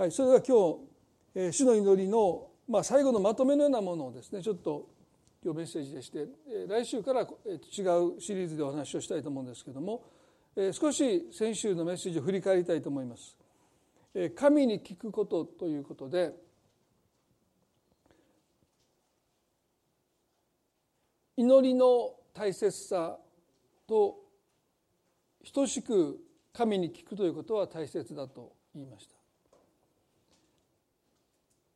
はい、それでは今日、えー、主の祈りの、まあ、最後のまとめのようなものをですねちょっと今日メッセージでして、えー、来週から、えー、違うシリーズでお話をしたいと思うんですけども、えー、少し先週のメッセージを振り返りたいと思います。えー、神に聞くことということで祈りの大切さと等しく神に聞くということは大切だと言いました。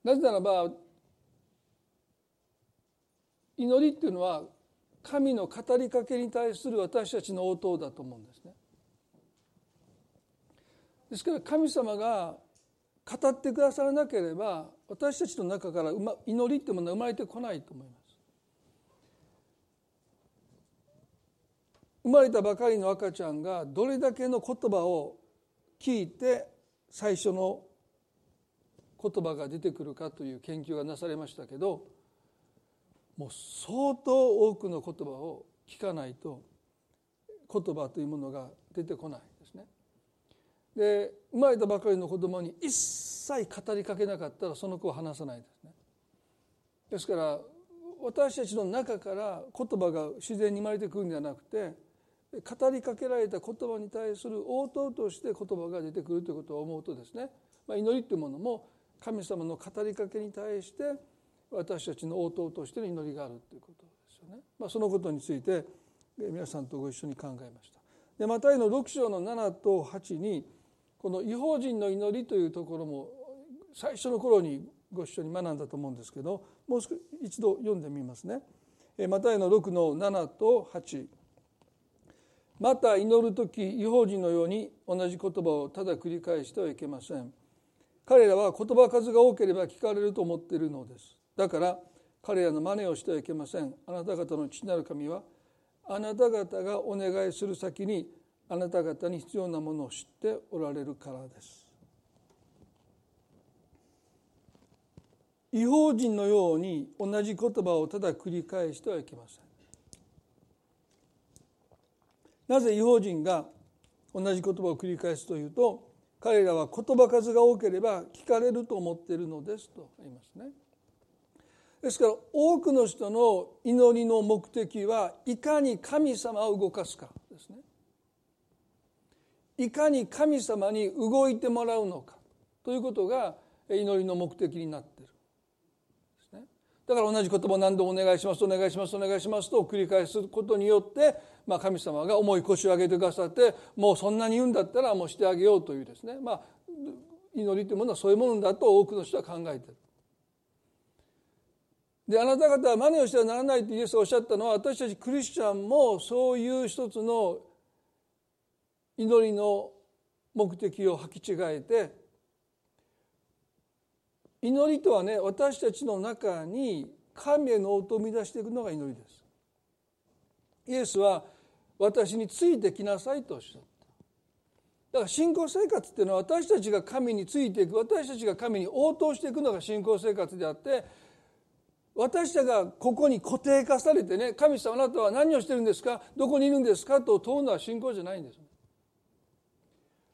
なぜならば祈りっていうのは神の語りかけに対する私たちの応答だと思うんですね。ですから神様が語ってくださらなければ私たちの中から祈りっていうものは生まれてこないと思います。生まれたばかりの赤ちゃんがどれだけの言葉を聞いて最初の言葉が出てくるかという研究がなされましたけどもう相当多くの言葉を聞かないと言葉というものが出てこないですね。で生まれたばかりの子供に一切語りかけなかったらその子は話さないですね。ですから私たちの中から言葉が自然に生まれてくるんではなくて語りかけられた言葉に対する応答として言葉が出てくるということを思うとですね、まあ、祈りというものも神様の語りかけに対して私たちの応答としての祈りがあるということですよね。まあ、そのことについて皆さんとご一緒に考えました。でマタイの6章の7と8にこの違法人の祈りというところも最初の頃にご一緒に学んだと思うんですけどもう一度読んでみますね。マタイの6の7と8また祈る時違法人のように同じ言葉をただ繰り返してはいけません。彼らは言葉数が多ければ聞かれると思っているのです。だから彼らの真似をしてはいけません。あなた方の父なる神はあなた方がお願いする先にあなた方に必要なものを知っておられるからです。違法人のように同じ言葉をただ繰り返してはいけません。なぜ違法人が同じ言葉を繰り返すというと彼らは言葉数が多ければ聞かれると思っているのですと言いますね。ですから多くの人の祈りの目的はいかに神様を動かすかですね。いかに神様に動いてもらうのかということが祈りの目的になっている。だから同じ言葉を何度もお願いしますお願いしますお願いしますと繰り返すことによってまあ、神様が重い腰を上げてくださってもうそんなに言うんだったらもうしてあげようというですね、まあ、祈りというものはそういうものだと多くの人は考えている。であなた方は真似をしてはならないとイエスがおっしゃったのは私たちクリスチャンもそういう一つの祈りの目的を履き違えて祈りとはね私たちの中に神への音を生み出していくのが祈りです。イエスは私についてきなさいとおっしゃっただから信仰生活っていうのは私たちが神についていく私たちが神に応答していくのが信仰生活であって私たちがここに固定化されてね神様あなたは何をしてるんですかどこにいるんですかと問うのは信仰じゃないんです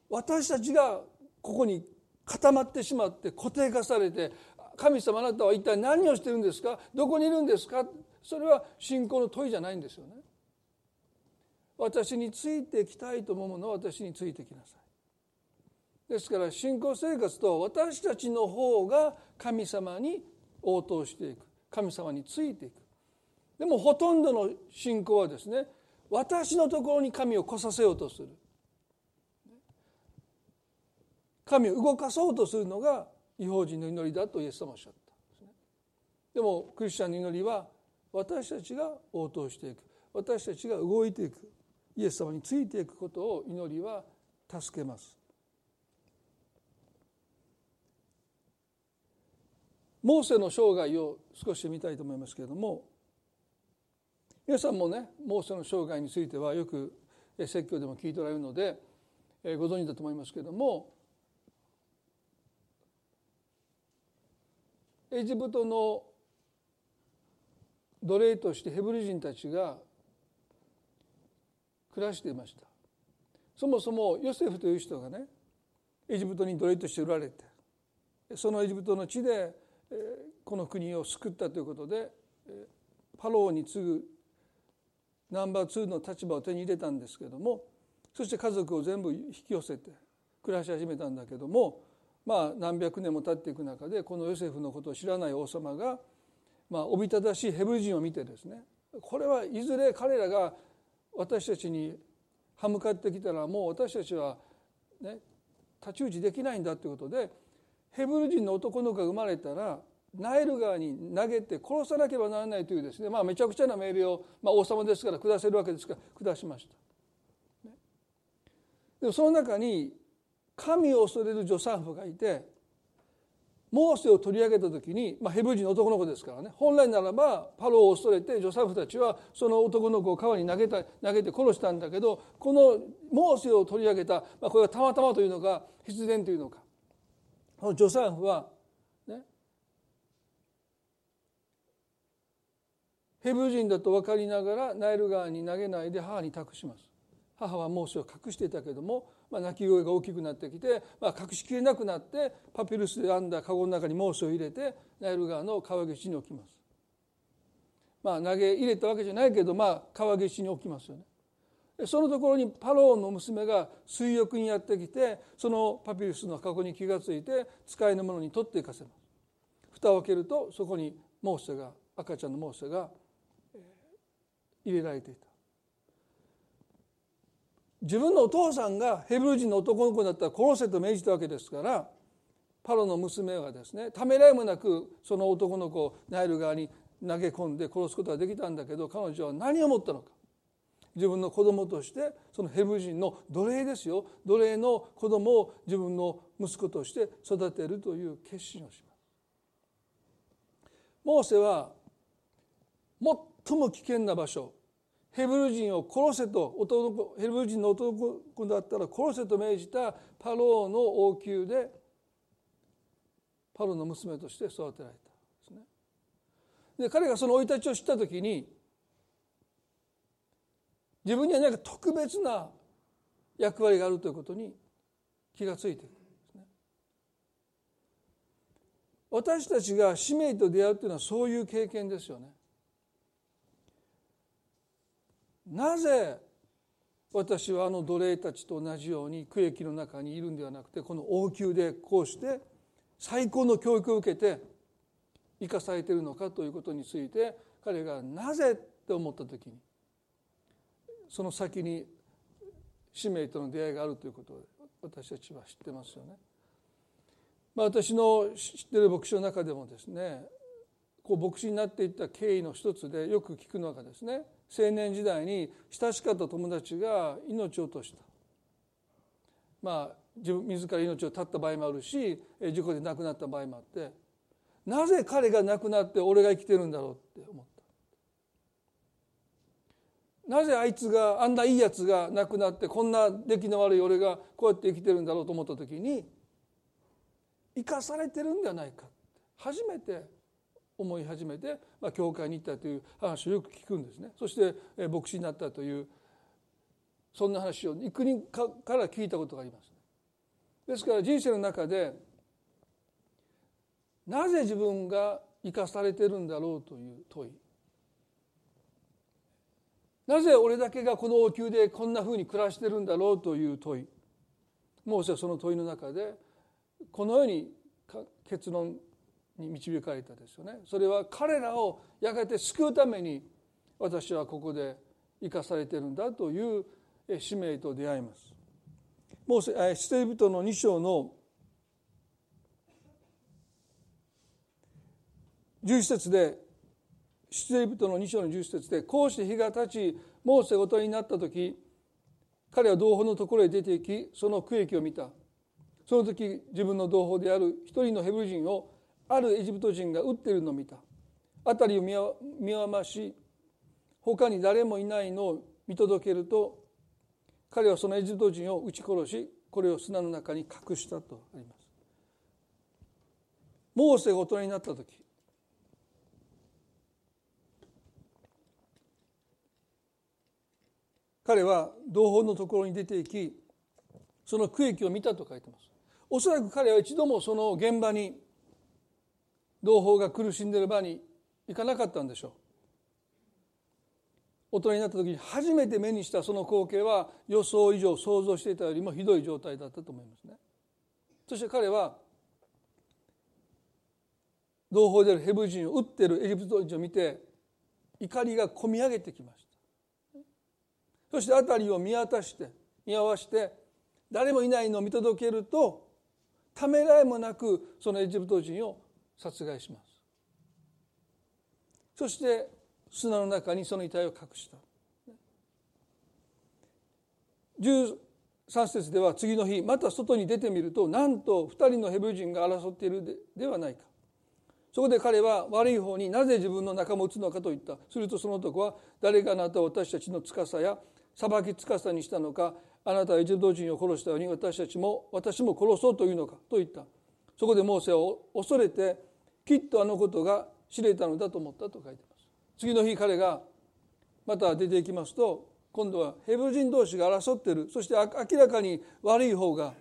私たちがここに固まってしまって固定化されて神様あなたは一体何をしてるんですか？どこにいるんですか？それは信仰の問いじゃないんですよね。私についてきたいと思うものは私についてきなさい。ですから信仰生活と私たちの方が神様に応答していく。神様についていく。でもほとんどの信仰はですね私のところに神を来させようとする。神を動かそうとするのが違法人の祈りだとイエス様はおっしゃったでね。でもクリスチャンの祈りは私たちが応答していく私たちが動いていくイエス様についていくことを祈りは助けます。モーセの生涯を少し見たいと思いますけれども皆さんもねモーセの生涯についてはよく説教でも聞いておられるのでご存知だと思いますけれどもエジプトの奴隷としてヘブル人たちが暮らしていました。そもそもヨセフという人がねエジプトに奴隷として売られてそのエジプトの地でこの国を救ったということでパローに次ぐナンバー2の立場を手に入れたんですけどもそして家族を全部引き寄せて暮らし始めたんだけどもまあ何百年も経っていく中でこのヨセフのことを知らない王様がまあおびただしいヘブル人を見てですねこれはいずれ彼らが私たちに歯向かってきたらもう私たちはね太刀打ちできないんだということでヘブル人の男の子が生まれたらナイル川に投げて殺さなければならないというですね、まあ、めちゃくちゃな命令を、まあ、王様ですから下せるわけですから下しました。でもその中に神を恐れる助産婦がいてモーセを取り上げた時に、まあ、ヘブル人の男の子ですからね本来ならばパロを恐れて助産婦たちはその男の子を川に投げた投げて殺したんだけどこのモーセを取り上げた、まあ、これはたまたまというのか必然というのかこの助産婦はねヘブル人だと分かりながらナイル川に投げないで母に託します。母はモーセを隠していたけどもまあ、泣き声が大きくなってきて、まあ、隠しきれなくなってパピルスで編んだ籠の中にモースを入れてナイル川の川岸に置きます。まあ、投げ入れたわけじゃないけど、まあ、川岸に置きますよね。そのところにパローンの娘が水浴にやってきてそのパピルスの籠に気が付いて使いのものに取っていかせます。蓋を開けるとそこにモーセが赤ちゃんのモーセが入れられていた。自分のお父さんがヘブル人の男の子だったら殺せと命じたわけですからパロの娘はですねためらいもなくその男の子をナイル側に投げ込んで殺すことができたんだけど彼女は何を思ったのか自分の子供としてそのヘブル人の奴隷ですよ奴隷の子供を自分の息子として育てるという決心をします。モーセは最も危険な場所ヘブル人を殺せと男ヘブル人の男だったら殺せと命じたパローの王宮でパローの娘として育てられたですね。で彼がその生い立ちを知った時に自分には何か特別な役割があるということに気がついていく。私たちが使命と出会うというのはそういう経験ですよね。なぜ私はあの奴隷たちと同じように区域の中にいるんではなくてこの王宮でこうして最高の教育を受けて生かされているのかということについて彼がなぜって思った時にその先に使命との出会いがあるということを私たちは知ってますよね。まあ、私の知ってる牧師の中でもですねこう牧師になっていった経緯の一つでよく聞くのがですね青年時代に親しかった友達が命を落とした。まあ自分自ら命を絶った場合もあるし事故で亡くなった場合もあってなぜ彼が亡くなって俺が生きてるんだろうって思った。なぜあいつがあんないいやつが亡くなってこんな出来の悪い俺がこうやって生きてるんだろうと思った時に生かされてるんではないかって。初めて思い始めて、まあ、教会に行ったという話をよく聞くんですね。そして牧師になったというそんな話を幾人かから聞いたことがあります。ですから人生の中でなぜ自分が生かされてるんだろうという問い。なぜ俺だけがこの王宮でこんなふうに暮らしてるんだろうという問い。モーセはその問いの中でこのように結論に導かれたですよね。それは彼らをやがて救うために私はここで生かされているんだという使命と出会います。もう出エジプトの2章の11節で出エジプトの2章の11節でこうして日が経ちモーセごとになった時彼は同胞のところへ出て行きその区域を見た。その時自分の同胞である一人のヘブル人をあるエジプト人が撃っているのを見た。辺りを見回し他に誰もいないのを見届けると彼はそのエジプト人を撃ち殺しこれを砂の中に隠したとあります。モーセが大人になった時彼は同胞のところに出て行きその区域を見たと書いてます。おそらく彼は一度もその現場に同胞が苦しんでる場に行かなかったんでしょう。大人になった時に初めて目にしたその光景は予想以上想像していたよりもひどい状態だったと思いますね。そして彼は同胞であるヘブ人を撃っているエジプト人を見て怒りがこみ上げてきました。そして辺りを見渡して見合わせて誰もいないのを見届けるとためらいもなくそのエジプト人を殺害します。そして砂の中にその遺体を隠した。13節では次の日また外に出てみるとなんと2人のヘブ人が争っているではないか。そこで彼は悪い方になぜ自分の仲間を撃つのかと言った。するとその男は誰があなたを私たちの司や裁き司にしたのか。あなたはエジプト人を殺したように私たちも私も殺そうというのかと言った。そこでモーセを恐れてきっとあのことが知れたのだと思ったと書いてます。次の日彼がまた出ていきますと今度はヘブ人同士が争っている。そして明らかに悪い方が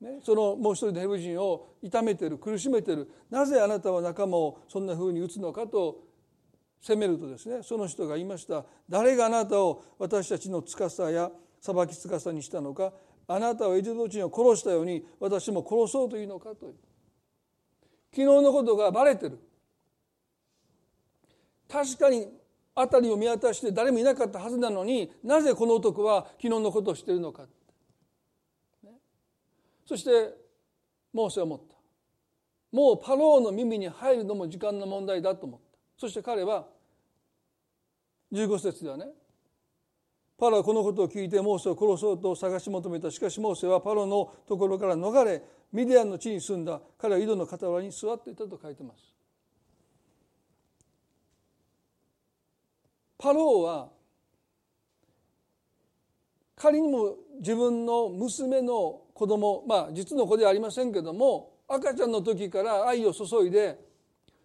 ね、そのもう一人のヘブ人を痛めてる苦しめてる。なぜあなたは仲間をそんなふうに打つのかと責めるとですねその人が言いました。誰があなたを私たちの司や裁き司にしたのか。あなたはエジプト人を殺したように私も殺そうというのかと。いう昨日のことがバレてる。確かに辺りを見渡して誰もいなかったはずなのになぜこの男は昨日のことをしているのか。そしてモーセは思った。もうパローの耳に入るのも時間の問題だと思った。そして彼は15節ではねパロはこのことを聞いてモーセを殺そうと探し求めた。しかしモーセはパロのところから逃れミディアンの地に住んだ彼は井戸の傍らに座っていたと書いてます。パローは仮にも自分の娘の子供まあ実の子ではありませんけども赤ちゃんの時から愛を注いで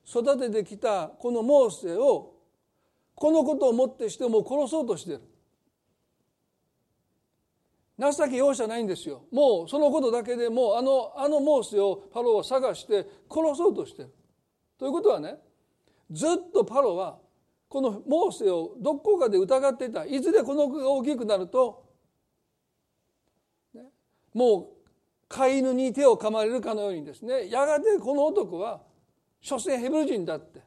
育ててきたこのモーセをこのことをもってしても殺そうとしている。情け容赦ないんですよ。もうそのことだけでもうあのあのモーセをパロは探して殺そうとしてる。ということはねずっとパロはこのモーセをどこかで疑っていた。いずれこの子が大きくなるとねもう飼い犬に手を噛まれるかのようにですね。やがてこの男は所詮ヘブル人だって、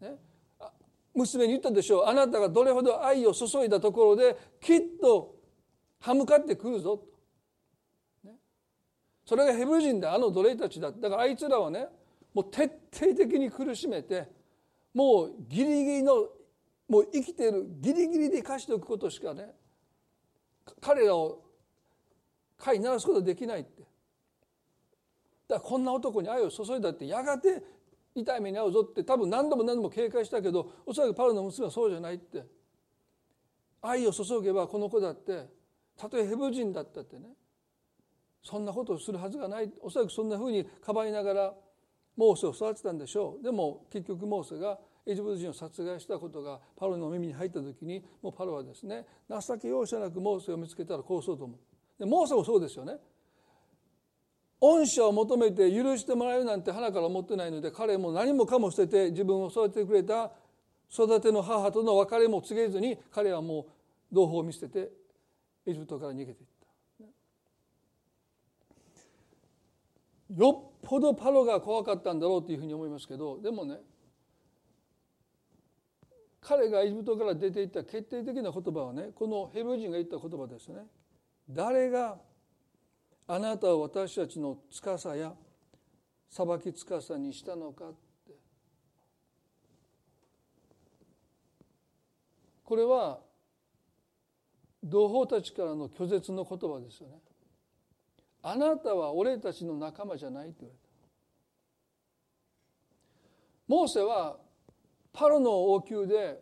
ね、娘に言ったでしょう。あなたがどれほど愛を注いだところできっと歯向かってくるぞと、ね、それがヘブル人であの奴隷たちだ。だからあいつらはねもう徹底的に苦しめてもうギリギリのもう生きているギリギリで生かしておくことしかね彼らを飼いならすことはできないって。だからこんな男に愛を注いだってやがて痛い目に遭うぞって多分何度も何度も警戒したけどおそらくパウロの娘はそうじゃないって。愛を注げばこの子だってたとえヘブ人だったってねそんなことをするはずがない。おそらくそんなふうにかばいながらモーセを育てたんでしょう。でも結局モーセがエジプト人を殺害したことがパロの耳に入った時にもうパロはですね情け容赦なくモーセを見つけたら殺そうと思う。でモーセもそうですよね。恩赦を求めて許してもらえるなんて鼻から思ってないので彼も何もかも捨てて自分を育ててくれた育ての母との別れも告げずに彼はもう同胞を見捨ててエジプトから逃げていった。よっぽどパロが怖かったんだろうというふうに思いますけどでもね彼がエジプトから出ていった決定的な言葉はねこのヘブル人が言った言葉ですね。誰があなたを私たちの司や裁き司にしたのかって。これは同胞たちからの拒絶の言葉ですよね。あなたは俺たちの仲間じゃないって言われた。モーセはパロの王宮で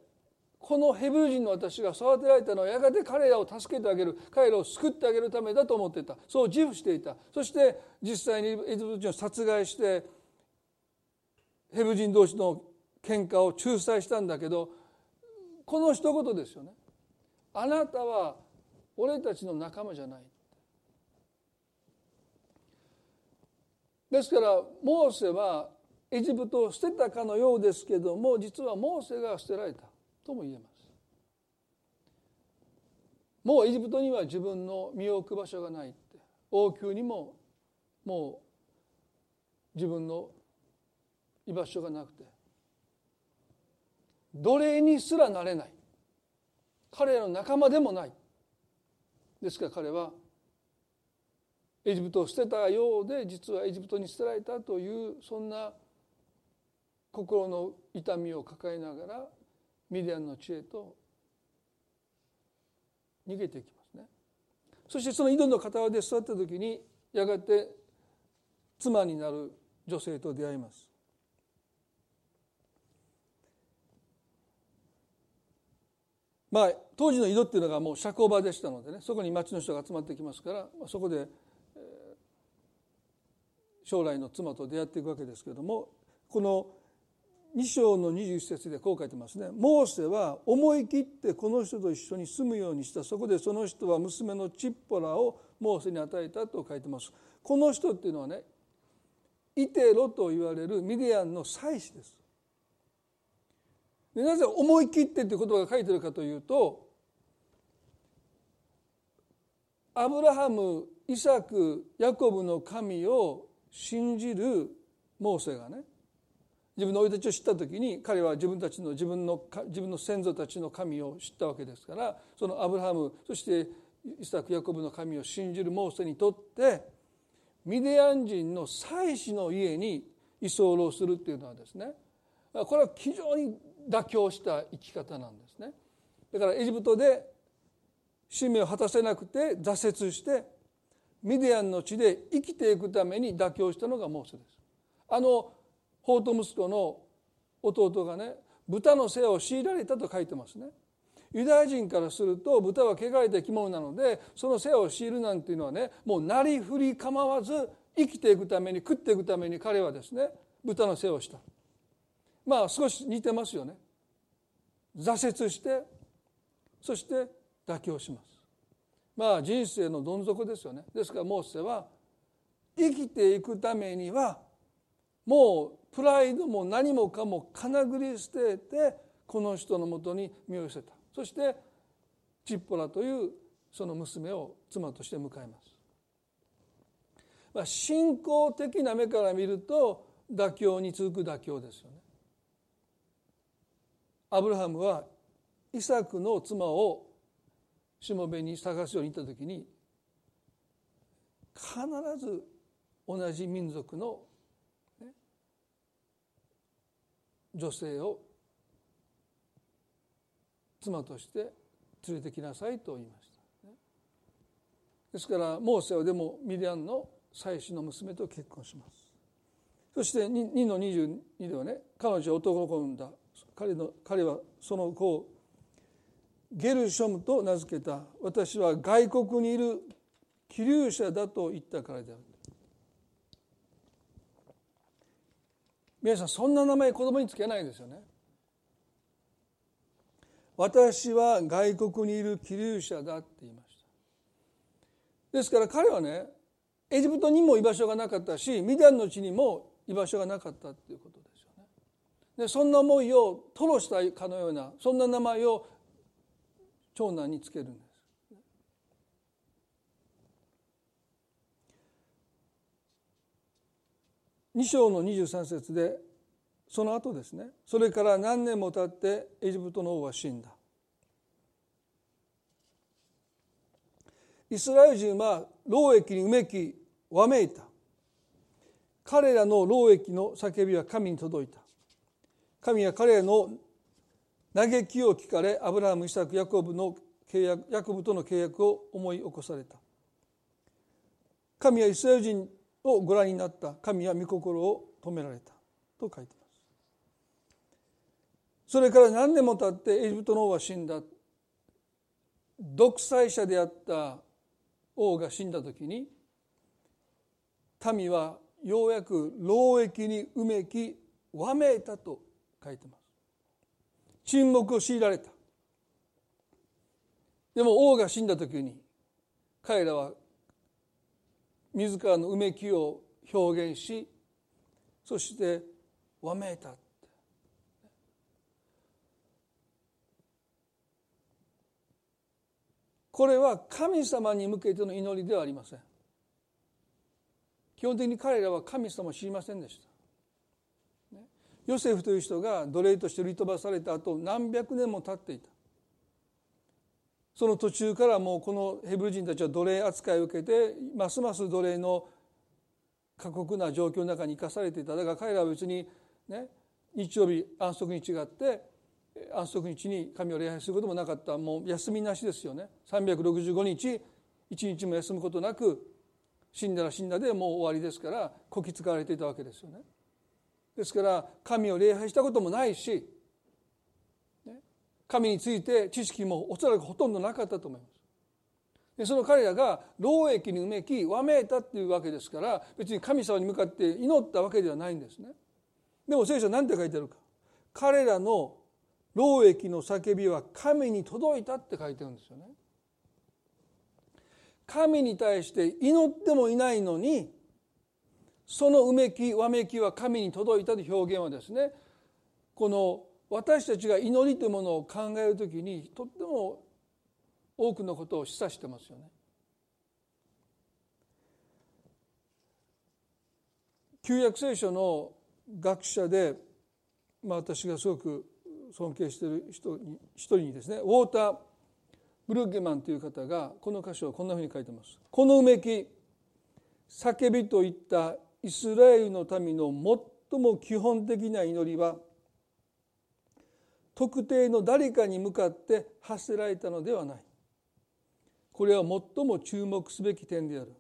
このヘブル人の私が育てられたのはやがて彼らを助けてあげる彼らを救ってあげるためだと思っていたそう自負していたそして実際にエジプト人を殺害してヘブル人同士の喧嘩を仲裁したんだけどこの一言ですよねあなたは俺たちの仲間じゃない。ですからモーセはエジプトを捨てたかのようですけども実はモーセが捨てられたとも言えます。もうエジプトには自分の身を置く場所がないって。王宮にももう自分の居場所がなくて。奴隷にすらなれない。彼らの仲間でもない。ですから彼はエジプトを捨てたようで実はエジプトに捨てられたというそんな心の痛みを抱えながらミディアンの地へと逃げていきますね。そしてその井戸の傍で座った時にやがて妻になる女性と出会います。まあ当時の井戸っていうのがもう社交場でしたのでねそこに町の人が集まってきますから、そこで、将来の妻と出会っていくわけですけれどもこの2章の21節でこう書いてますね。モーセは思い切ってこの人と一緒に住むようにした。そこでその人は娘のチッポラをモーセに与えたと書いてます。この人っていうのはね、イテロと言われるミディアンの祭司です。でなぜ思い切ってっていう言葉が書いてるかというと、アブラハム、イサク、ヤコブの神を信じるモーセがね、自分の生い立ちを知った時に彼は自分たちの自分の自分の先祖たちの神を知ったわけですからそのアブラハムそしてイサク・ヤコブの神を信じるモーセにとってミディアン人の祭司の家に居候するっていうのはですねこれは非常に妥協した生き方なんですね。だからエジプトで使命を果たせなくて挫折してミディアンの地で生きていくために妥協したのがモーセです。あの法と息子の弟がね豚の世話を強いられたと書いてますね。ユダヤ人からすると豚は汚れた生き物なのでその世話を強いるなんていうのはねもうなりふり構わず生きていくために食っていくために彼はですね豚の世話をした。まあ少し似てますよね。挫折してそして妥協しますまあ人生のどん底ですよねですからモーセは生きていくためにはもうプライドも何もかもかなぐり捨ててこの人のもとに身を寄せたそしてチッポラというその娘を妻として迎えます。まあ、信仰的な目から見ると妥協に続く妥協ですよね。アブラハムはイサクの妻をしもべに探すように行った時に必ず同じ民族の女性を妻として連れてきなさいと言いました。ですからモーセはでもミディアンの妻子の娘と結婚します。そして2の22ではね彼女は男の子を産んだ彼の彼はその子をゲルショムと名付けた私は外国にいる気流者だと言ったからである。皆さんそんな名前子供につけないですよね。私は外国にいる気流者だって言いました。ですから彼はねエジプトにも居場所がなかったしミディアンの地にも居場所がなかったっていうことですよね。でそんな思いを吐露したかのようなそんな名前を長男につけるんです。2章の23節でその後ですね。それから何年も経ってエジプトの王は死んだ。イスラエル人は労役にうめきわめいた。彼らの労役の叫びは神に届いた。神は彼らの嘆きを聞かれアブラハムイサクヤコブの契約ヤコブとの契約を思い起こされた。神はイスラエル人をご覧になった。神は御心を止められた。と書いています。それから何年も経ってエジプトの王は死んだ。独裁者であった。王が死んだ時に民はようやく労役にうめきわめいたと書いてます。沈黙を強いられた。でも王が死んだ時に彼らは自らのうめきを表現しそしてわめいたこれは神様に向けての祈りではありません。基本的に彼らは神様を知りませんでした。ヨセフという人が奴隷として売り飛ばされた後何百年も経っていた。その途中からもうこのヘブル人たちは奴隷扱いを受けてますます奴隷の過酷な状況の中に生かされていた。だから彼らは別にね日曜日安息に違って安息日に神を礼拝することもなかった。もう休みなしですよね。365日一日も休むことなく死んだら死んだでもう終わりですからこき使われていたわけですよね。ですから神を礼拝したこともないし神について知識もおそらくほとんどなかったと思います。でその彼らが労役にうめきわめいたっていうわけですから別に神様に向かって祈ったわけではないんですね。でも聖書は何て書いてあるか。彼らの労役の叫びは神に届いたって書いてるんですよね。神に対して祈ってもいないのにそのうめきわめきは神に届いたという表現はですねこの私たちが祈りというものを考えるときにとっても多くのことを示唆してますよね。旧約聖書の学者で、まあ、私がすごく尊敬している人に一人にですねウォーター・ブルッゲマンという方がこの箇所をこんなふうに書いてます。このうめき叫びといったイスラエルの民の最も基本的な祈りは特定の誰かに向かって発せられたのではない。これは最も注目すべき点である。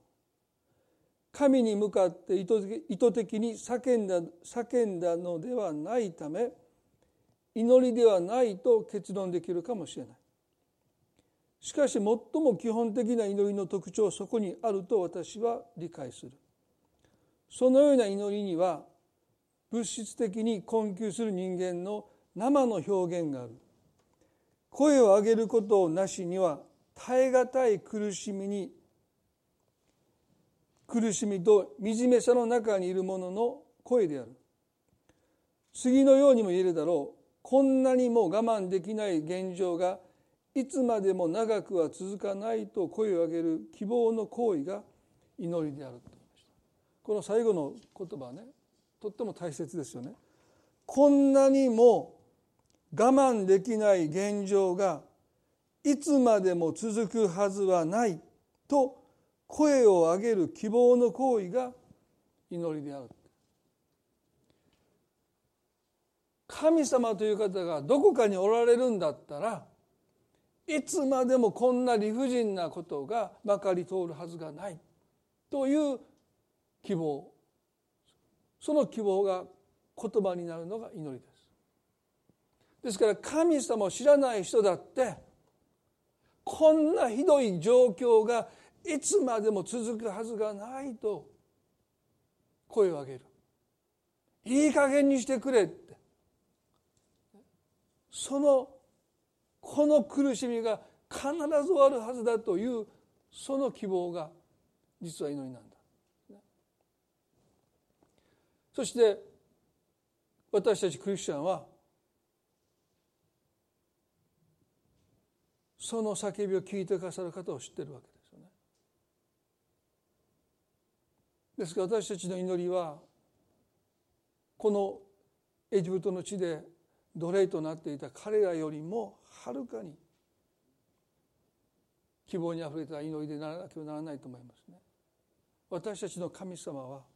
神に向かって意図的に叫んだ叫んだのではないため祈りではないと結論できるかもしれない。しかし最も基本的な祈りの特徴そこにあると私は理解する。そのような祈りには物質的に困窮する人間の生の表現がある。声を上げることなしには耐え難い苦しみに苦しみと惨めさの中にいる者の声である。次のようにも言えるだろう。こんなにも我慢できない現状がいつまでも長くは続かないと声を上げる希望の行為が祈りであるこの最後の言葉はねとっても大切ですよね。こんなにも我慢できない現状がいつまでも続くはずはないと声を上げる希望の行為が祈りである神様という方がどこかにおられるんだったらいつまでもこんな理不尽なことがまかり通るはずがないという希望。その希望が言葉になるのが祈りです。ですから神様を知らない人だってこんなひどい状況がいつまでも続くはずがないと声を上げる。いい加減にしてくれって。そのこの苦しみが必ず終わるはずだというその希望が実は祈りなんだ。そして私たちクリスチャンはその叫びを聞いてくださる方を知ってるわけですよね。ですから私たちの祈りはこのエジプトの地で奴隷となっていた彼らよりもはるかに希望にあふれた祈りでならなければならないと思いますね。私たちの神様は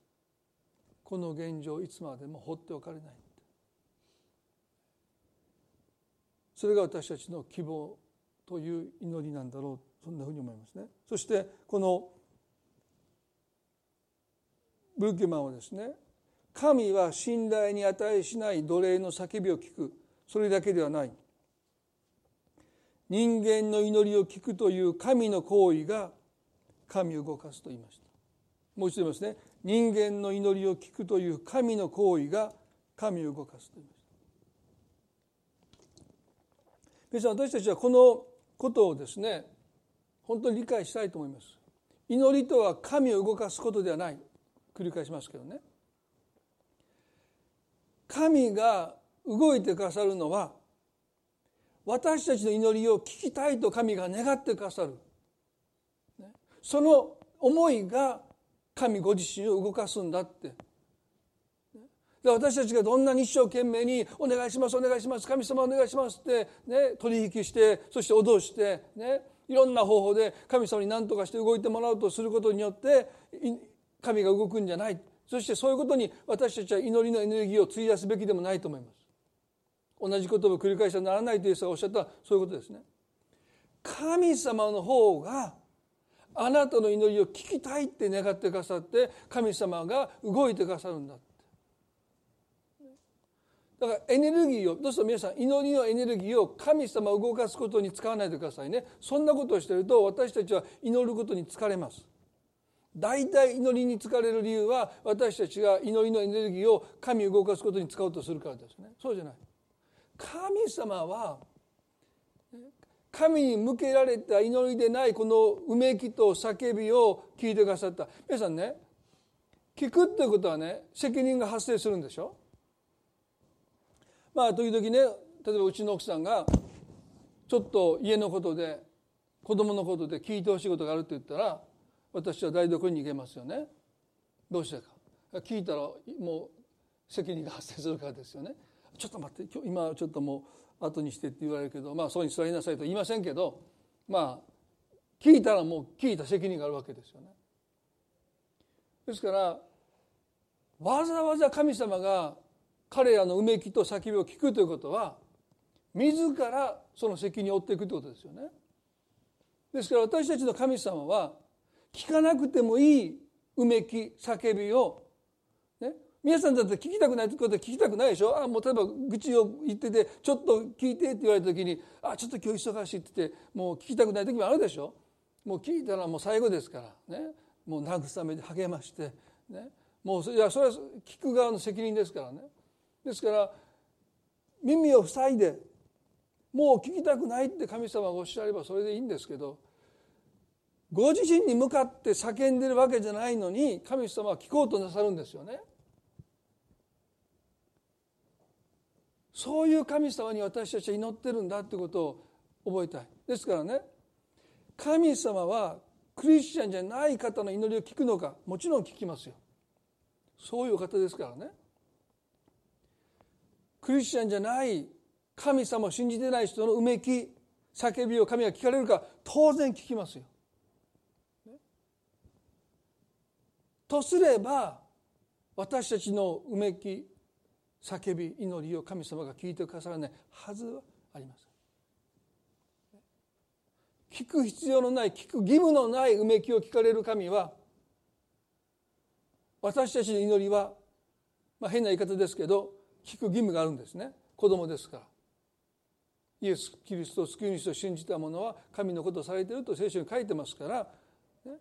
この現状いつまでも放っておかれないそれが私たちの希望という祈りなんだろうそんなふうに思いますね。そしてこのブルッケマンはですね神は信頼に値しない奴隷の叫びを聞く。それだけではない。人間の祈りを聞くという神の行為が神を動かすと言いました。もう一度言いますね。人間の祈りを聞くという神の行為が神を動かすと言いました皆さん私たちはこのことをですね本当に理解したいと思います。祈りとは神を動かすことではない。繰り返しますけどね。神が動いてくださるのは私たちの祈りを聞きたいと神が願ってくださる。その思いが神ご自身を動かすんだって。私たちがどんなに一生懸命に「お願いしますお願いします神様お願いします」って、ね、取引してそして脅して、ね、いろんな方法で神様に何とかして動いてもらうとすることによって神が動くんじゃない。そしてそういうことに私たちは祈りのエネルギーを費やすべきでもないと思います。同じことを繰り返してはならないという人がおっしゃったそういうことですね。神様の方があなたの祈りを聞きたいって願ってくださって神様が動いてくださるんだだからエネルギーをどうしても皆さん祈りのエネルギーを神様を動かすことに使わないでくださいね。そんなことをしてると私たちは祈ることに疲れます。大体祈りに疲れる理由は私たちが祈りのエネルギーを神を動かすことに使おうとするからですね。そうじゃない。神様は神に向けられた祈りでないこのうめきと叫びを聞いてくださった。皆さんね聞くっていうことはね責任が発生するんでしょ？まあ時々ね例えばうちの奥さんがちょっと家のことで子供のことで聞いてほしいことがあるって言ったら私は台所に行けますよね。どうしてか。聞いたらもう責任が発生するからですよね。ちょっと待って今ちょっともう後にしてって言われるけどまあそうに座りなさいと言いませんけどまあ聞いたらもう聞いた責任があるわけですよねですからわざわざ神様が彼らのうめきと叫びを聞くということは自らその責任を負っていくということですよね。ですから私たちの神様は聞かなくてもいいうめき叫びを、皆さんだって聞きたくないことは聞きたくないでしょ？あもう例えば愚痴を言っててちょっと聞いてって言われた時にあちょっと今日忙しいって言ってもう聞きたくない時もあるでしょ？もう聞いたらもう最後ですからね。もう慰めで励ましてね。もういやそれは聞く側の責任ですからね。ですから耳を塞いでもう聞きたくないって神様がおっしゃればそれでいいんですけどご自身に向かって叫んでるわけじゃないのに神様は聞こうとなさるんですよね。そういう神様に私たちは祈ってるんだってことを覚えたい。ですからね神様はクリスチャンじゃない方の祈りを聞くのかもちろん聞きますよ。そういう方ですからね。クリスチャンじゃない神様を信じてない人のうめき叫びを神が聞かれるか当然聞きますよ。とすれば私たちのうめき叫び祈りを神様が聞いてくださらないはずはありません。聞く必要のない聞く義務のないうめきを聞かれる神は私たちの祈りは、まあ、変な言い方ですけど聞く義務があるんですね。子供ですから。イエス・キリストを救い主と信じた者は神のことをされていると聖書に書いてますから、ね、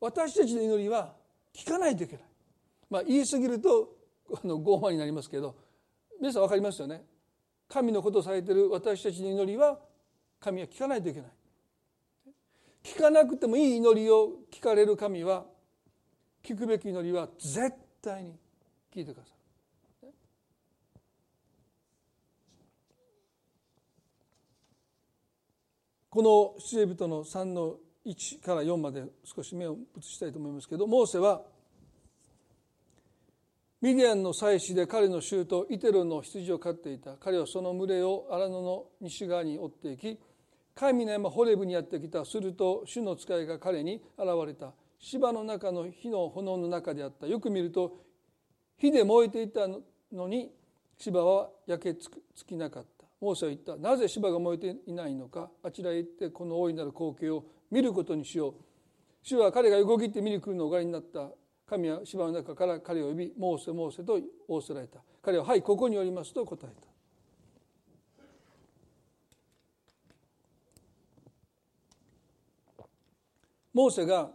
私たちの祈りは聞かないといけない、まあ、言い過ぎるとあの傲慢になりますけど皆さん分かりますよね？神のことをされてる私たちの祈りは神は聞かないといけない。聞かなくてもいい祈りを聞かれる神は聞くべき祈りは絶対に聞いてください。この出エ人の3の1から4まで少し目を移したいと思いますけどモーセはミディアンの祭司で彼の舅イテロの羊を飼っていた。彼はその群れを荒野の西側に追っていき神の山ホレブにやってきた。すると主の使いが彼に現れた。芝の中の火の炎の中であった。よく見ると火で燃えていたのに芝は焼け尽きなかった。モーセは言った。なぜ芝が燃えていないのか。あちらへ行ってこの大いなる光景を見ることにしよう。主は彼が動きって見に来るのをおがりになった。神は芝の中から彼を呼びモーセモーセと仰せられた。彼ははいここにおりますと答えた。モーセが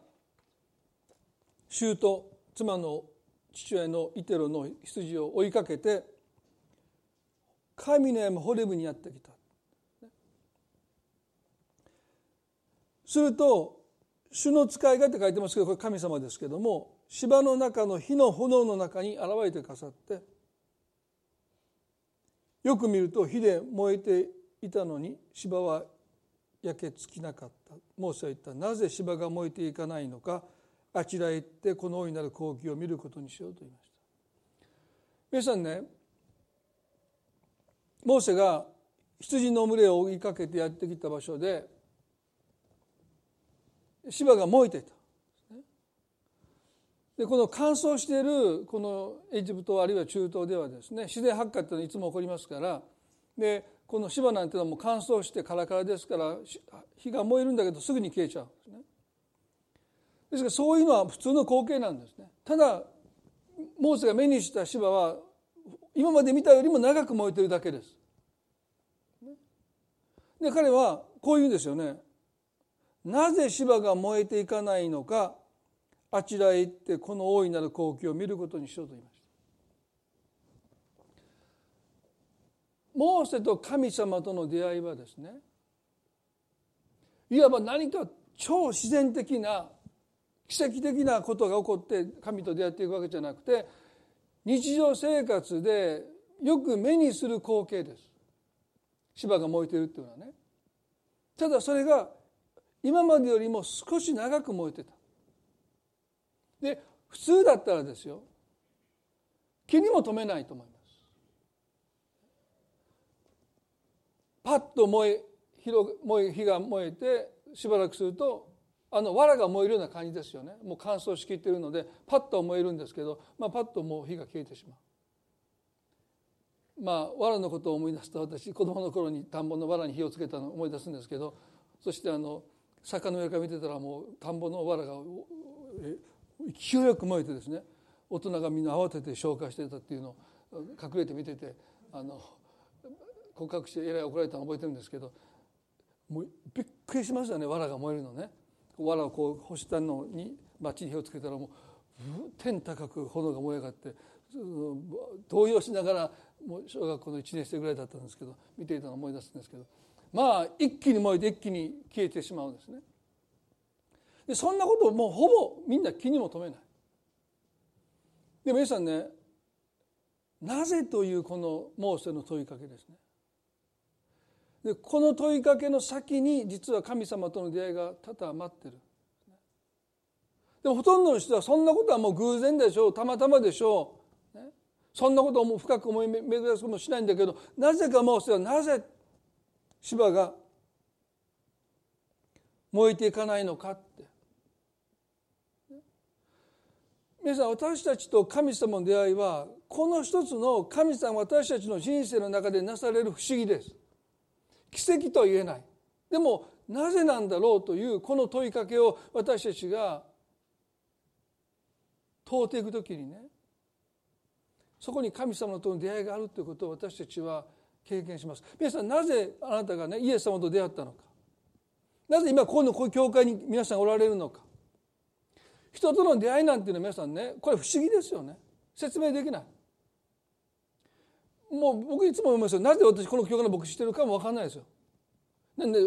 舅妻の父親のイテロの羊を追いかけて神の山ホレブにやってきた。すると主の使いがって書いてますけどこれ神様ですけども芝の中の火の炎の中に現れてくださってよく見ると火で燃えていたのに芝は焼け尽きなかった。モーセは言った。なぜ芝が燃えていかないのかあちらへ行ってこの大いなる光景を見ることにしようと言いました。皆さんねモーセが羊の群れを追いかけてやってきた場所で芝が燃えていた。でこの乾燥しているこのエジプトあるいは中東ではですね自然発火っていうのはいつも起こりますからでこの芝なんていうのはもう乾燥してカラカラですから火が燃えるんだけどすぐに消えちゃうんですね。ですからそういうのは普通の光景なんですね。ただモーセが目にした芝は今まで見たよりも長く燃えてるだけです。で彼はこう言うんですよね。なぜ芝が燃えていかないのかあちらへ行ってこの大いなる光景を見ることにしようと言いました。モーセと神様との出会いはですねいわば何か超自然的な奇跡的なことが起こって神と出会っていくわけじゃなくて日常生活でよく目にする光景です。芝が燃えてるっていうのはね。ただそれが今までよりも少し長く燃えてた。で普通だったらですよ。気にも留めないと思います。パッと燃え燃え火が燃えてしばらくするとあの藁が燃えるような感じですよね。もう乾燥しきっているのでパッと燃えるんですけど、まあ、パッともう火が消えてしまう。まあ藁のことを思い出すと私子供の頃に田んぼの藁に火をつけたのを思い出すんですけどそしてあの坂の上から見てたらもう田んぼの藁が勢いよく燃えてですね大人がみんな慌てて消火してたっていうのを隠れて見ててあの告白してえらい怒られたの覚えてるんですけどもうびっくりしましたね藁が燃えるのね藁をこう干したのにバッチリ火をつけたらもう天高く炎が燃え上がって動揺しながらもう小学校の1年生ぐらいだったんですけど見ていたのを思い出すんですけどまあ一気に燃えて一気に消えてしまうんですね。でそんなことをもうほぼみんな気にも留めない。でも皆さんねなぜというこのモーセの問いかけですね。でこの問いかけの先に実は神様との出会いが多々待ってる。でもほとんどの人はそんなことはもう偶然でしょう。たまたまでしょう、そんなことを深く思い巡らすこともしないんだけどなぜかもうそれはなぜ芝が燃えていかないのかって。皆さん私たちと神様の出会いはこの一つの神様私たちの人生の中でなされる不思議です。奇跡とは言えない。でもなぜなんだろうというこの問いかけを私たちが問うていく時にねそこに神様との出会いがあるということを私たちは経験します。皆さんなぜあなたがねイエス様と出会ったのか。なぜ今このこういう教会に皆さんおられるのか。人との出会いなんていうのは皆さんねこれ不思議ですよね。説明できない。もう僕いつも思いますよ。なぜ私この教会の牧師してるかも分かんないですよ。なんで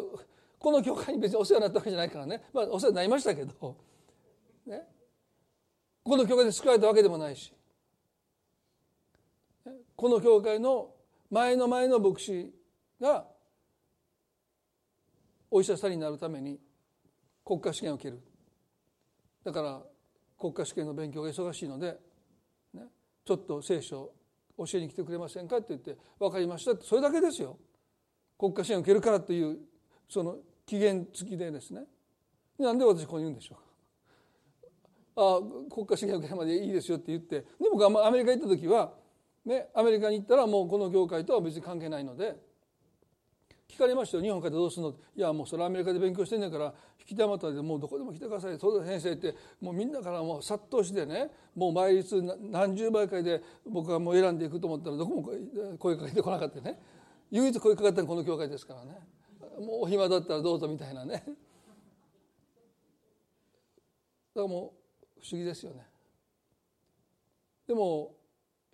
この教会に別にお世話になったわけじゃないからね、まあ、お世話になりましたけど、ね、この教会で救われたわけでもないし。この教会の前の前の牧師がお医者さんになるために国家試験を受ける。だから国家試験の勉強が忙しいので、ね、ちょっと聖書教えに来てくれませんかって言って分かりましたってそれだけですよ。国家支援を受けるからというその期限付きでですね。なんで私こう言うんでしょう。ああ国家資源受けるまでいいですよって言ってで僕はアメリカ行った時は、ね、アメリカに行ったらもうこの業界とは別に関係ないので聞かれましたよ。日本からどうするの？いやもうそれアメリカで勉強してんねんから引きたまったでもうどこでも来てください。東田先生って。もうみんなからもう殺到してねもう倍率何十倍回で僕はもう選んでいくと思ったらどこも声かけてこなかったね。唯一声かかったのこの教会ですからね。もうお暇だったらどうぞみたいなね。だからもう不思議ですよね。でも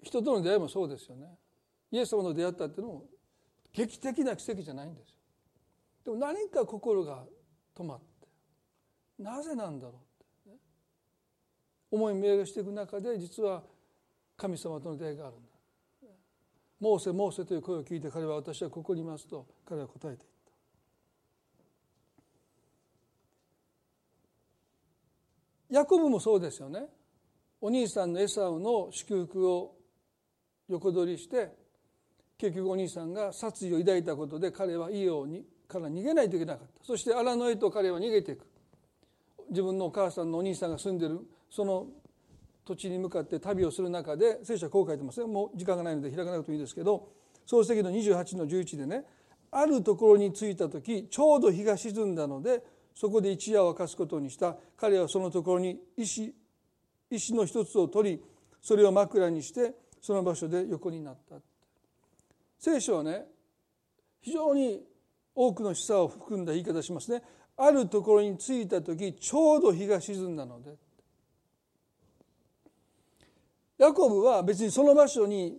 人との出会いもそうですよね。イエス様の出会ったっていうのも劇的な奇跡じゃないんですよ。でも何か心が止まってなぜなんだろうって、ね、思い巡らしていく中で実は神様との出会いがあるんだ「モーセモーセ」という声を聞いて彼は「私はここにいます」と彼は答えていった。ヤコブもそうですよね。お兄さんのエサウの祝福を横取りして結局お兄さんが殺意を抱いたことで彼は家をにから逃げないといけなかった。そして荒野へと彼は逃げていく。自分のお母さんのお兄さんが住んでるその土地に向かって旅をする中で聖書はこう書いてますね。もう時間がないので開かなくてもいいですけど創世記の28の11でねあるところに着いた時ちょうど日が沈んだのでそこで一夜を明かすことにした。彼はそのところに石石の一つを取りそれを枕にしてその場所で横になった。聖書はね非常に多くの示唆を含んだ言い方しますね。あるところに着いた時ちょうど日が沈んだので。ヤコブは別にその場所に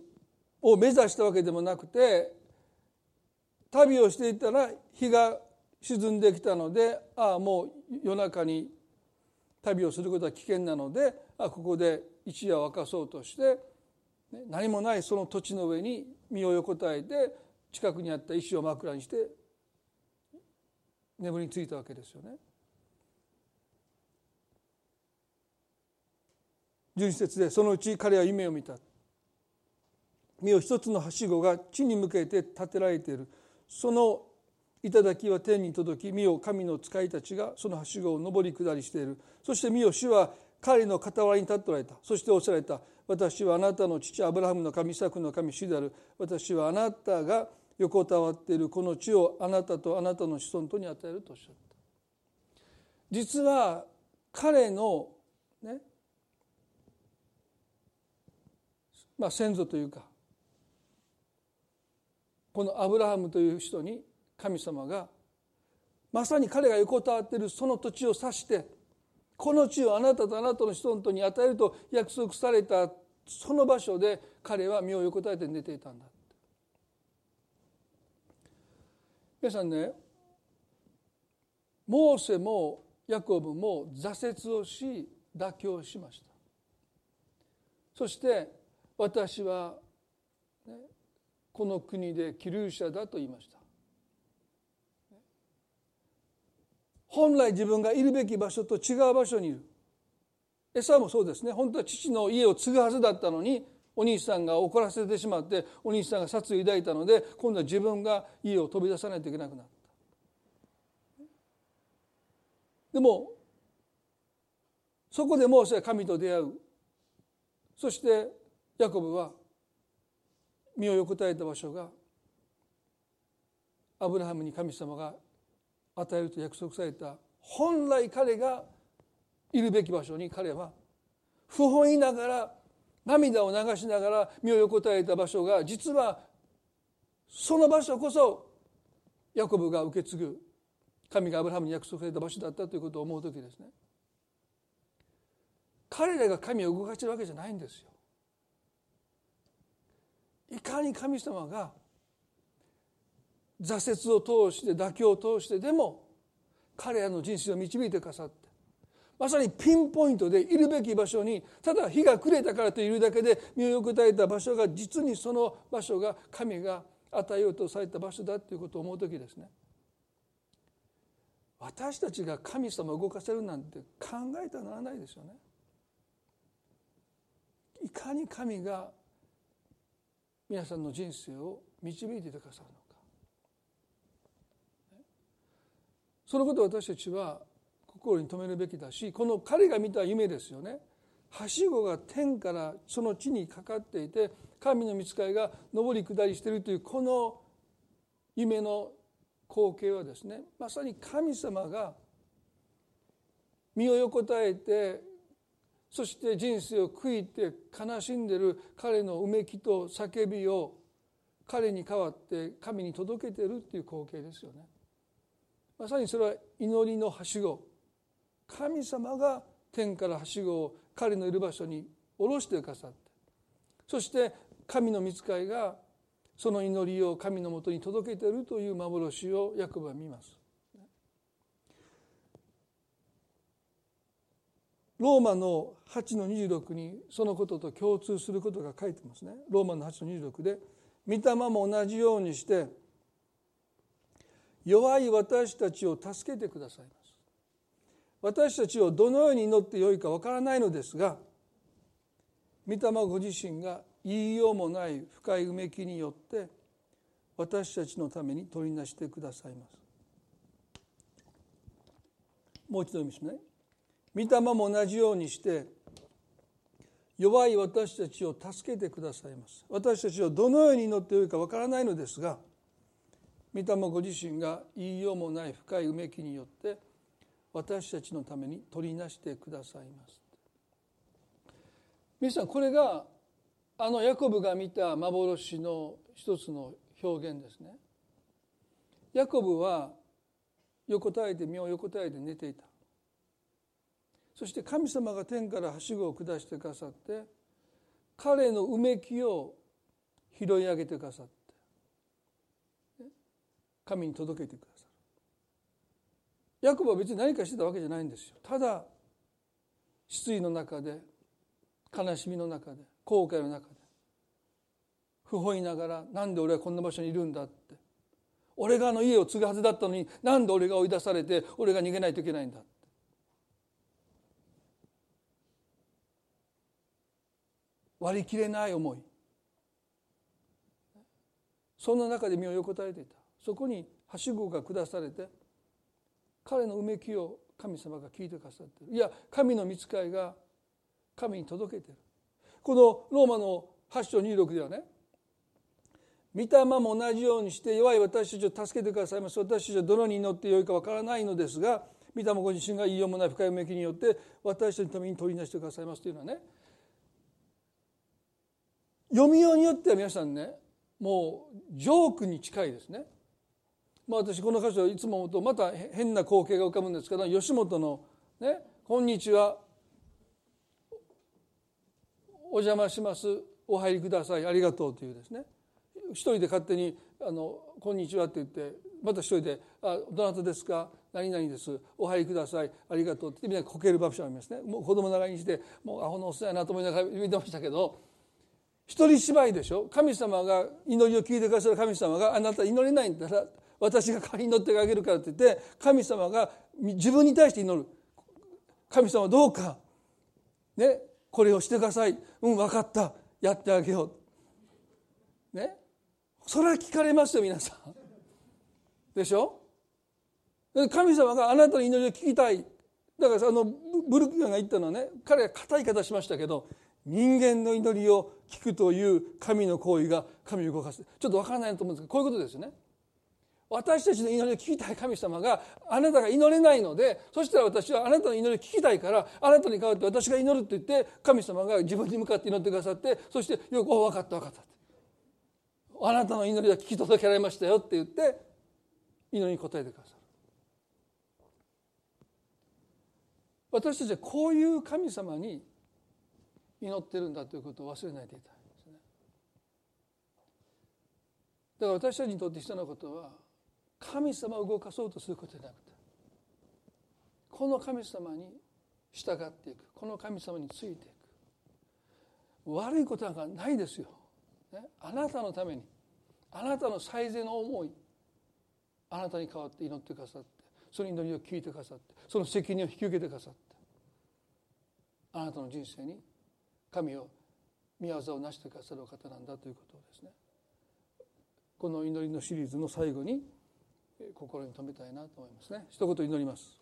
を目指したわけでもなくて旅をしていたら日が沈んできたのでああもう夜中に旅をすることは危険なのであここで一夜を明かそうとして何もないその土地の上に身を横たえて近くにあった石を枕にして眠りについたわけですよね。11節でそのうち彼は夢を見た。身を一つのはしごが地に向けて立てられている。その頂は天に届き身を神の使いたちがそのはしごを上り下りしている。そして身を主は彼の傍らに立っておられた。そしておっしゃられた。私はあなたの父アブラハムの神イサクの神主である。私はあなたが横たわっているこの地をあなたとあなたの子孫とに与えるとおっしゃった。実は彼のねまあ、先祖というかこのアブラハムという人に神様がまさに彼が横たわっているその土地を指してこの地をあなたとあなたの子孫とに与えると約束されたその場所で彼は身を横たえて寝ていたんだ。皆さんねモーセもヤコブも挫折をし妥協しました。そして私は、ね、この国で気流者だと言いました。本来自分がいるべき場所と違う場所にいる。エサもそうですね。本当は父の家を継ぐはずだったのにお兄さんが怒らせてしまってお兄さんが殺意を抱いたので今度は自分が家を飛び出さないといけなくなった。でもそこでモーセは神と出会う。そしてヤコブは身を横たえた場所がアブラハムに神様が与えると約束された本来彼がいるべき場所に彼は不本意ながら涙を流しながら身を横たえた場所が実はその場所こそヤコブが受け継ぐ神がアブラハムに約束された場所だったということを思う時ですね。彼らが神を動かしてるわけじゃないんですよ。いかに神様が挫折を通して妥協を通してでも彼らの人生を導いてくださってまさにピンポイントでいるべき場所にただ日が暮れたからといるだけで身をよくたえた場所が実にその場所が神が与えようとされた場所だということを思う時ですね私たちが神様を動かせるなんて考えてはならないですよね。いかに神が皆さんの人生を導いてくださるのかそのことを私たちは心に留めるべきだしこの彼が見た夢ですよねはしごが天からその地にかかっていて神の見つかりが上り下りしているというこの夢の光景はですねまさに神様が身を横たえてそして人生を悔いて悲しんでる彼のうめきと叫びを彼に代わって神に届けてるっていう光景ですよね。まさにそれは祈りのはしご神様が天からはしごを彼のいる場所に下ろしてくださってそして神の御使いがその祈りを神のもとに届けているという幻をヤコブは見ます。ローマの8の26にそのことと共通することが書いてますね。ローマの8の26で御霊も同じようにして弱い私たちを助けてくださいます。私たちをどのように祈ってよいかわからないのですが御霊ご自身が言いようもない深いうめきによって私たちのために取りなしてくださいます。もう一度読みますね。御霊も同じようにして弱い私たちを助けてくださいます。私たちはどのように祈ってよいかわからないのですが御霊ご自身が言いようもない深いうめきによって私たちのために取りなしてくださいます。皆さんこれがあのヤコブが見た幻の一つの表現ですね。ヤコブは横たえて身を横たえて寝ていた。そして神様が天からはしごを下してくださって彼のうめきを拾い上げてくださって神に届けてくださる。ヤコブは別に何かしてたわけじゃないんですよ。ただ失意の中で悲しみの中で後悔の中で不本意ながらなんで俺はこんな場所にいるんだって。俺があの家を継ぐはずだったのになんで俺が追い出されて俺が逃げないといけないんだって。割り切れない思い。そんな中で身を横たえていた。そこにはしごが下されて彼のうめきを神様が聞いてくださってる。いや神の見つかいが神に届けてる。このローマの8章26ではね御霊も同じようにして弱い私たちを助けてくださいます。私たちはどのに祈ってよいかわからないのですが御霊ご自身が言いようもない深いめきによって私たちのために取りなしてくださいますというのはね読みようによっては皆さんねもうジョークに近いですね。まあ、私この箇所いつも思うとまた変な光景が浮かぶんですけど吉本のね「こんにちは。お邪魔します。お入りください。ありがとう」というですね。一人で勝手にあの「こんにちは」って言ってまた一人で「あどなたですか？何々です。お入りください。ありがとう」ってみんなこける場所ありますね。もう子供長いにしてもうアホのおっさんやなと思いながら見てましたけど一人芝居でしょ？神様が祈りを聞いてくださる神様があなた祈れないんだら私が代わりに祈ってあげるからって言って神様が自分に対して祈る。神様どうかねこれをしてください。うん分かった。やってあげよう。ね。それは聞かれますよ皆さん。でしょ？神様があなたの祈りを聞きたい。だからあのブルキアが言ったのはね彼は固い方しましたけど人間の祈りを聞くという神の行為が神を動かす。ちょっとわからないと思うんですけどこういうことですよね。私たちの祈りを聞きたい神様があなたが祈れないのでそしたら私はあなたの祈りを聞きたいからあなたに代わって私が祈るって言って神様が自分に向かって祈ってくださってそしてよく「お分かった分かった」「あなたの祈りは聞き届けられましたよ」って言って祈りに応えてくださる。私たちはこういう神様に祈ってるんだということを忘れないでいたいですね。だから私たちにとって必要なことは神様を動かそうとすることじゃなくてこの神様に従っていくこの神様についていく。悪いことなんかないですよ、ね、あなたのためにあなたの最善の思いあなたに代わって祈ってくださってその祈りを聞いてくださってその責任を引き受けてくださってあなたの人生に神を宮業を成してくださるお方なんだということをですねこの祈りのシリーズの最後に心に留めたいなと思いますね。一言祈ります。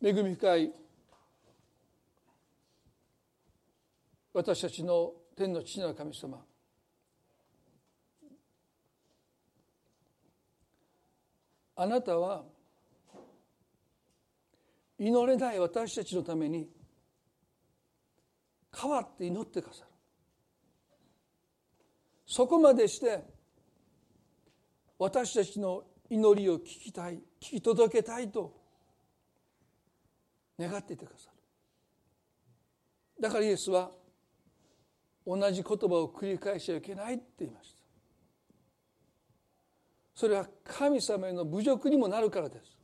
恵み深い私たちの天の父なる神様。あなたは祈れない私たちのために代わって祈ってくださる。そこまでして私たちの祈りを聞きたい聞き届けたいと願っていてくださる。だからイエスは同じ言葉を繰り返しちゃいけないって言いました。それは神様への侮辱にもなるからです。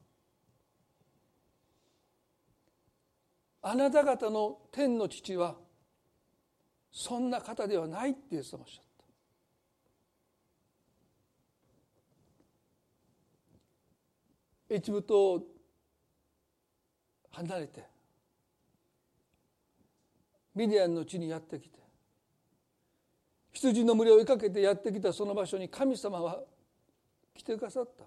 あなた方の天の父はそんな方ではないってイエス様おっしゃった。エジプトを離れてミディアンの地にやってきて羊の群れを追いかけてやってきたその場所に神様は来てくださった。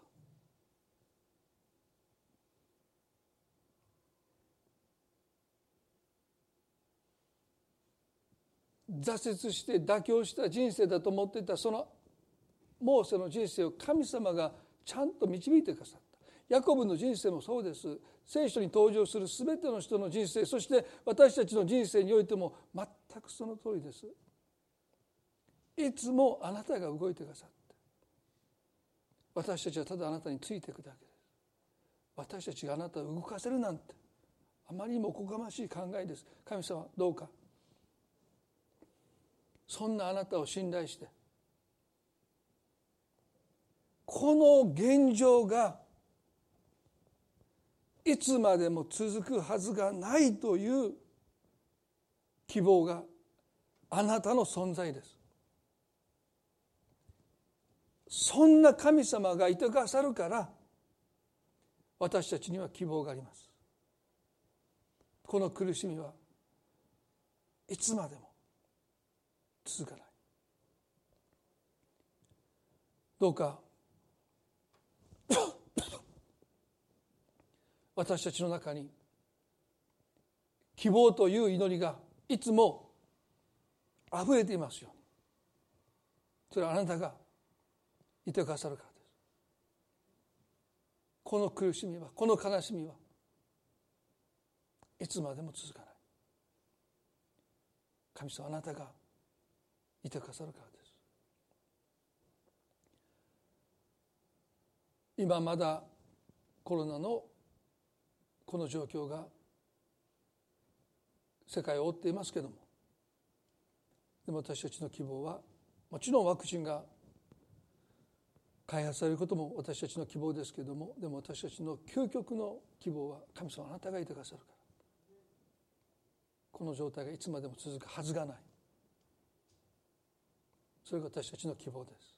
挫折して妥協した人生だと思っていたそのモーセの人生を神様がちゃんと導いてくださった。ヤコブの人生もそうです。聖書に登場する全ての人の人生そして私たちの人生においても全くその通りです。いつもあなたが動いてくださって私たちはただあなたについていくだけです。私たちがあなたを動かせるなんてあまりにもおこがましい考えです。神様どうか。そんなあなたを信頼してこの現状がいつまでも続くはずがないという希望があなたの存在です。そんな神様がいてくださるから私たちには希望があります。この苦しみはいつまでも続かない。どうか私たちの中に希望という祈りがいつもあふれていますよ。それはあなたがいてくださるからです。この苦しみはこの悲しみはいつまでも続かない。神様あなたがいてくださるからです。今まだコロナのこの状況が世界を覆っていますけども。でも私たちの希望はもちろんワクチンが開発されることも私たちの希望ですけれども。でも私たちの究極の希望は神様あなたがいてくださるから。この状態がいつまでも続くはずがない。それが私たちの希望です。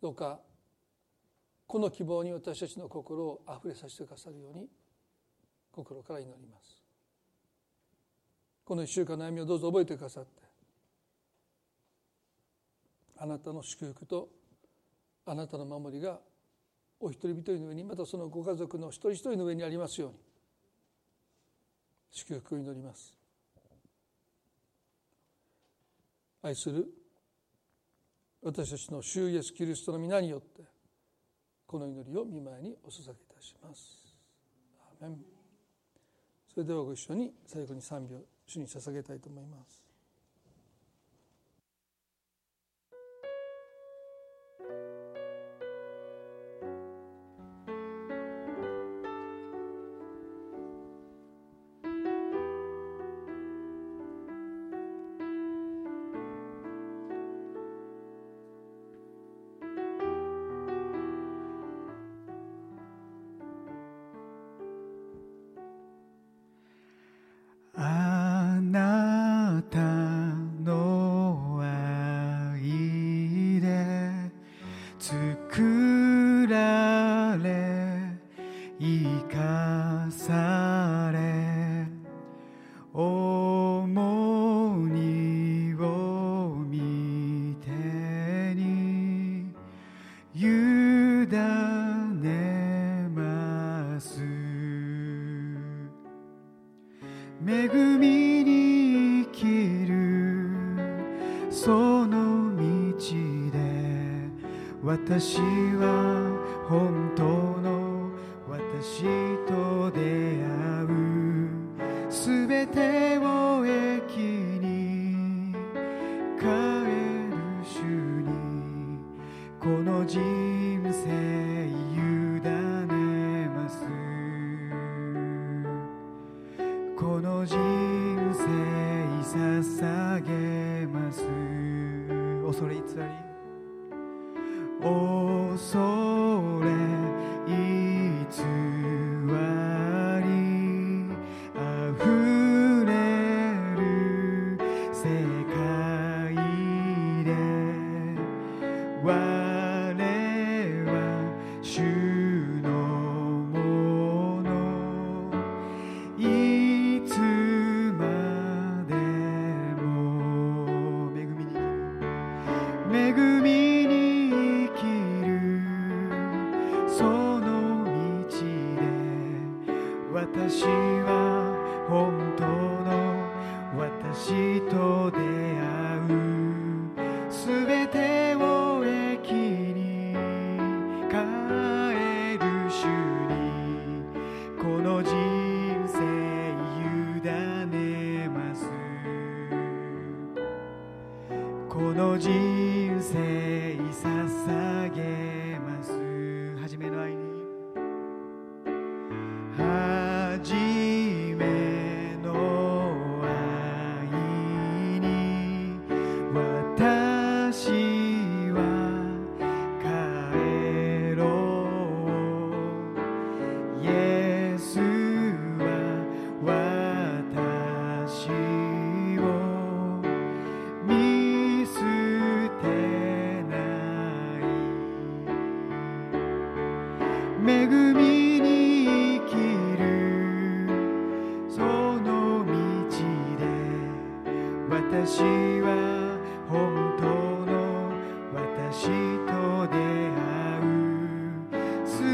どうかこの希望に私たちの心をあふれさせてくださるように心から祈ります。この一週間の悩みをどうぞ覚えてくださってあなたの祝福とあなたの守りがお一人一人の上にまたそのご家族の一人一人の上にありますように祝福を祈ります。愛する私たちの主イエスキリストの皆によってこの祈りを見舞いにお捧げいたします。アメンそれではご一緒に最後に賛美を主に捧げたいと思います。恐れいつ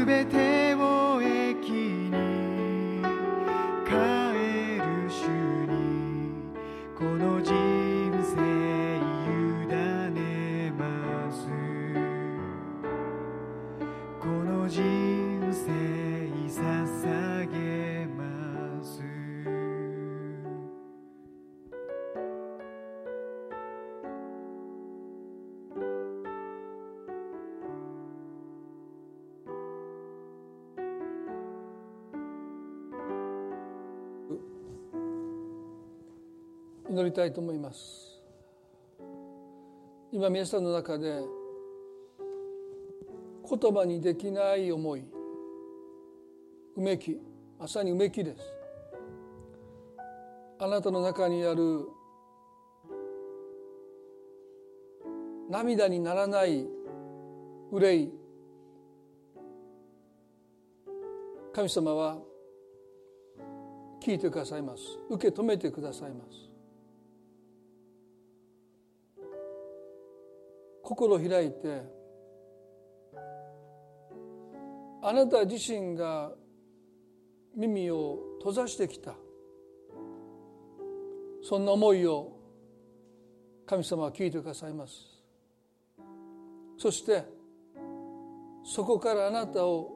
うす祈りたいと思います。今皆さんの中で言葉にできない思いうめきまさにうめきです。あなたの中にある涙にならない憂い。神様は聞いてくださいます。受け止めてくださいます。心を開いてあなた自身が耳を閉ざしてきた。そんな思いを神様は聞いてくださいます。そしてそこからあなたを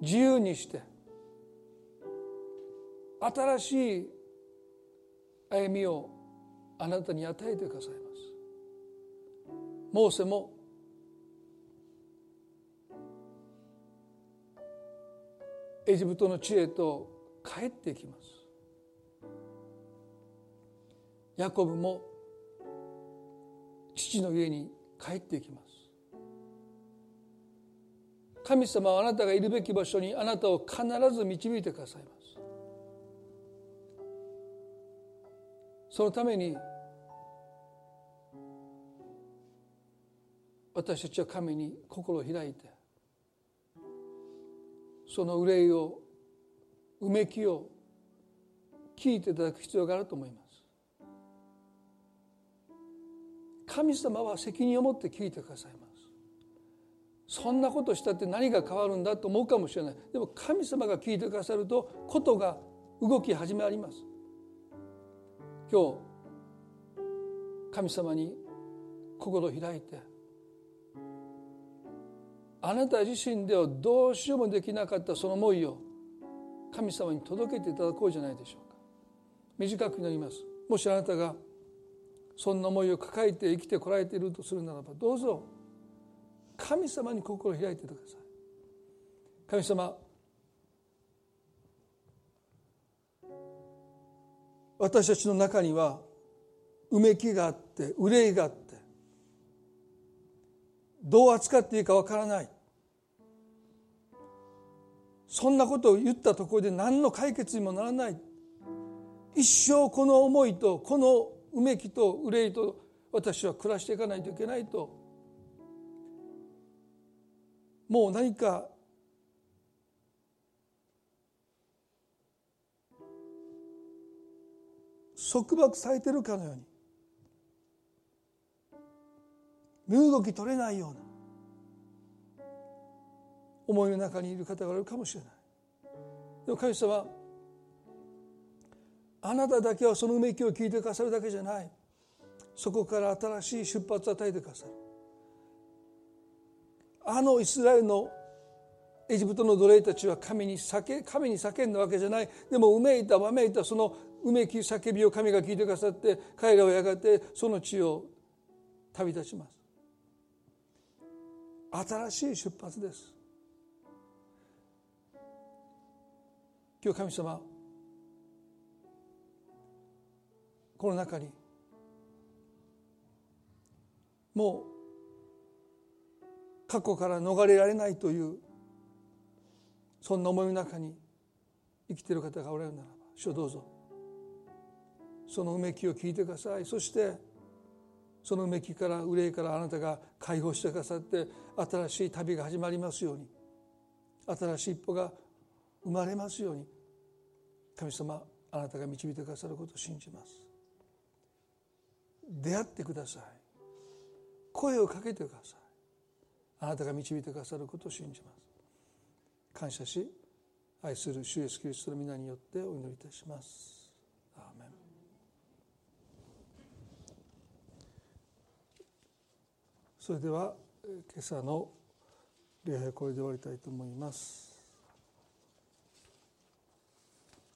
自由にして新しい歩みをあなたに与えてくださいます。モーセもエジプトの地へと帰ってきます。ヤコブも父の家に帰ってきます。神様はあなたがいるべき場所にあなたを必ず導いてくださいます。そのために私たちは神に心を開いてその憂いをうめきを聞いていただく必要があると思います。神様は責任を持って聞いてくださいます。そんなことしたって何が変わるんだと思うかもしれない。でも神様が聞いてくださるとことが動き始まります。今日神様に心を開いてあなた自身ではどうしようもできなかったその思いを神様に届けていただこうじゃないでしょうか。短くなります。もしあなたがそんな思いを抱えて生きてこられているとするならばどうぞ。神様に心を開いてください。神様私たちの中にはうめきがあって憂いがあってどう扱っていいかわからない。そんなことを言ったところで何の解決にもならない。一生この思いとこのうめきと憂いと私は暮らしていかないといけないと。もう何か束縛されてるかのように。身動き取れないような思いの中にいる方がいるかもしれない。でも神様あなただけはそのうめきを聞いてくださるだけじゃない。そこから新しい出発を与えてくださる。あのイスラエルのエジプトの奴隷たちは神に叫神に叫んだわけじゃない。でもうめいたわめいたそのうめき叫びを神が聞いてくださって彼らはやがてその地を旅立ちます。新しい出発です。今日神様この中にもう過去から逃れられないというそんな思いの中に生きている方がおられるならば主どうぞ。そのうめきを聞いてください。そしてそのうめきから憂いからあなたが解放してくださって新しい旅が始まりますように。新しい一歩が生まれますように。神様あなたが導いてくださることを信じます。出会ってください。声をかけてください。あなたが導いてくださることを信じます。感謝し愛する主イエスキリストの皆によってお祈りいたしますアーメンそれでは今朝の礼拝これで終わりたいと思います。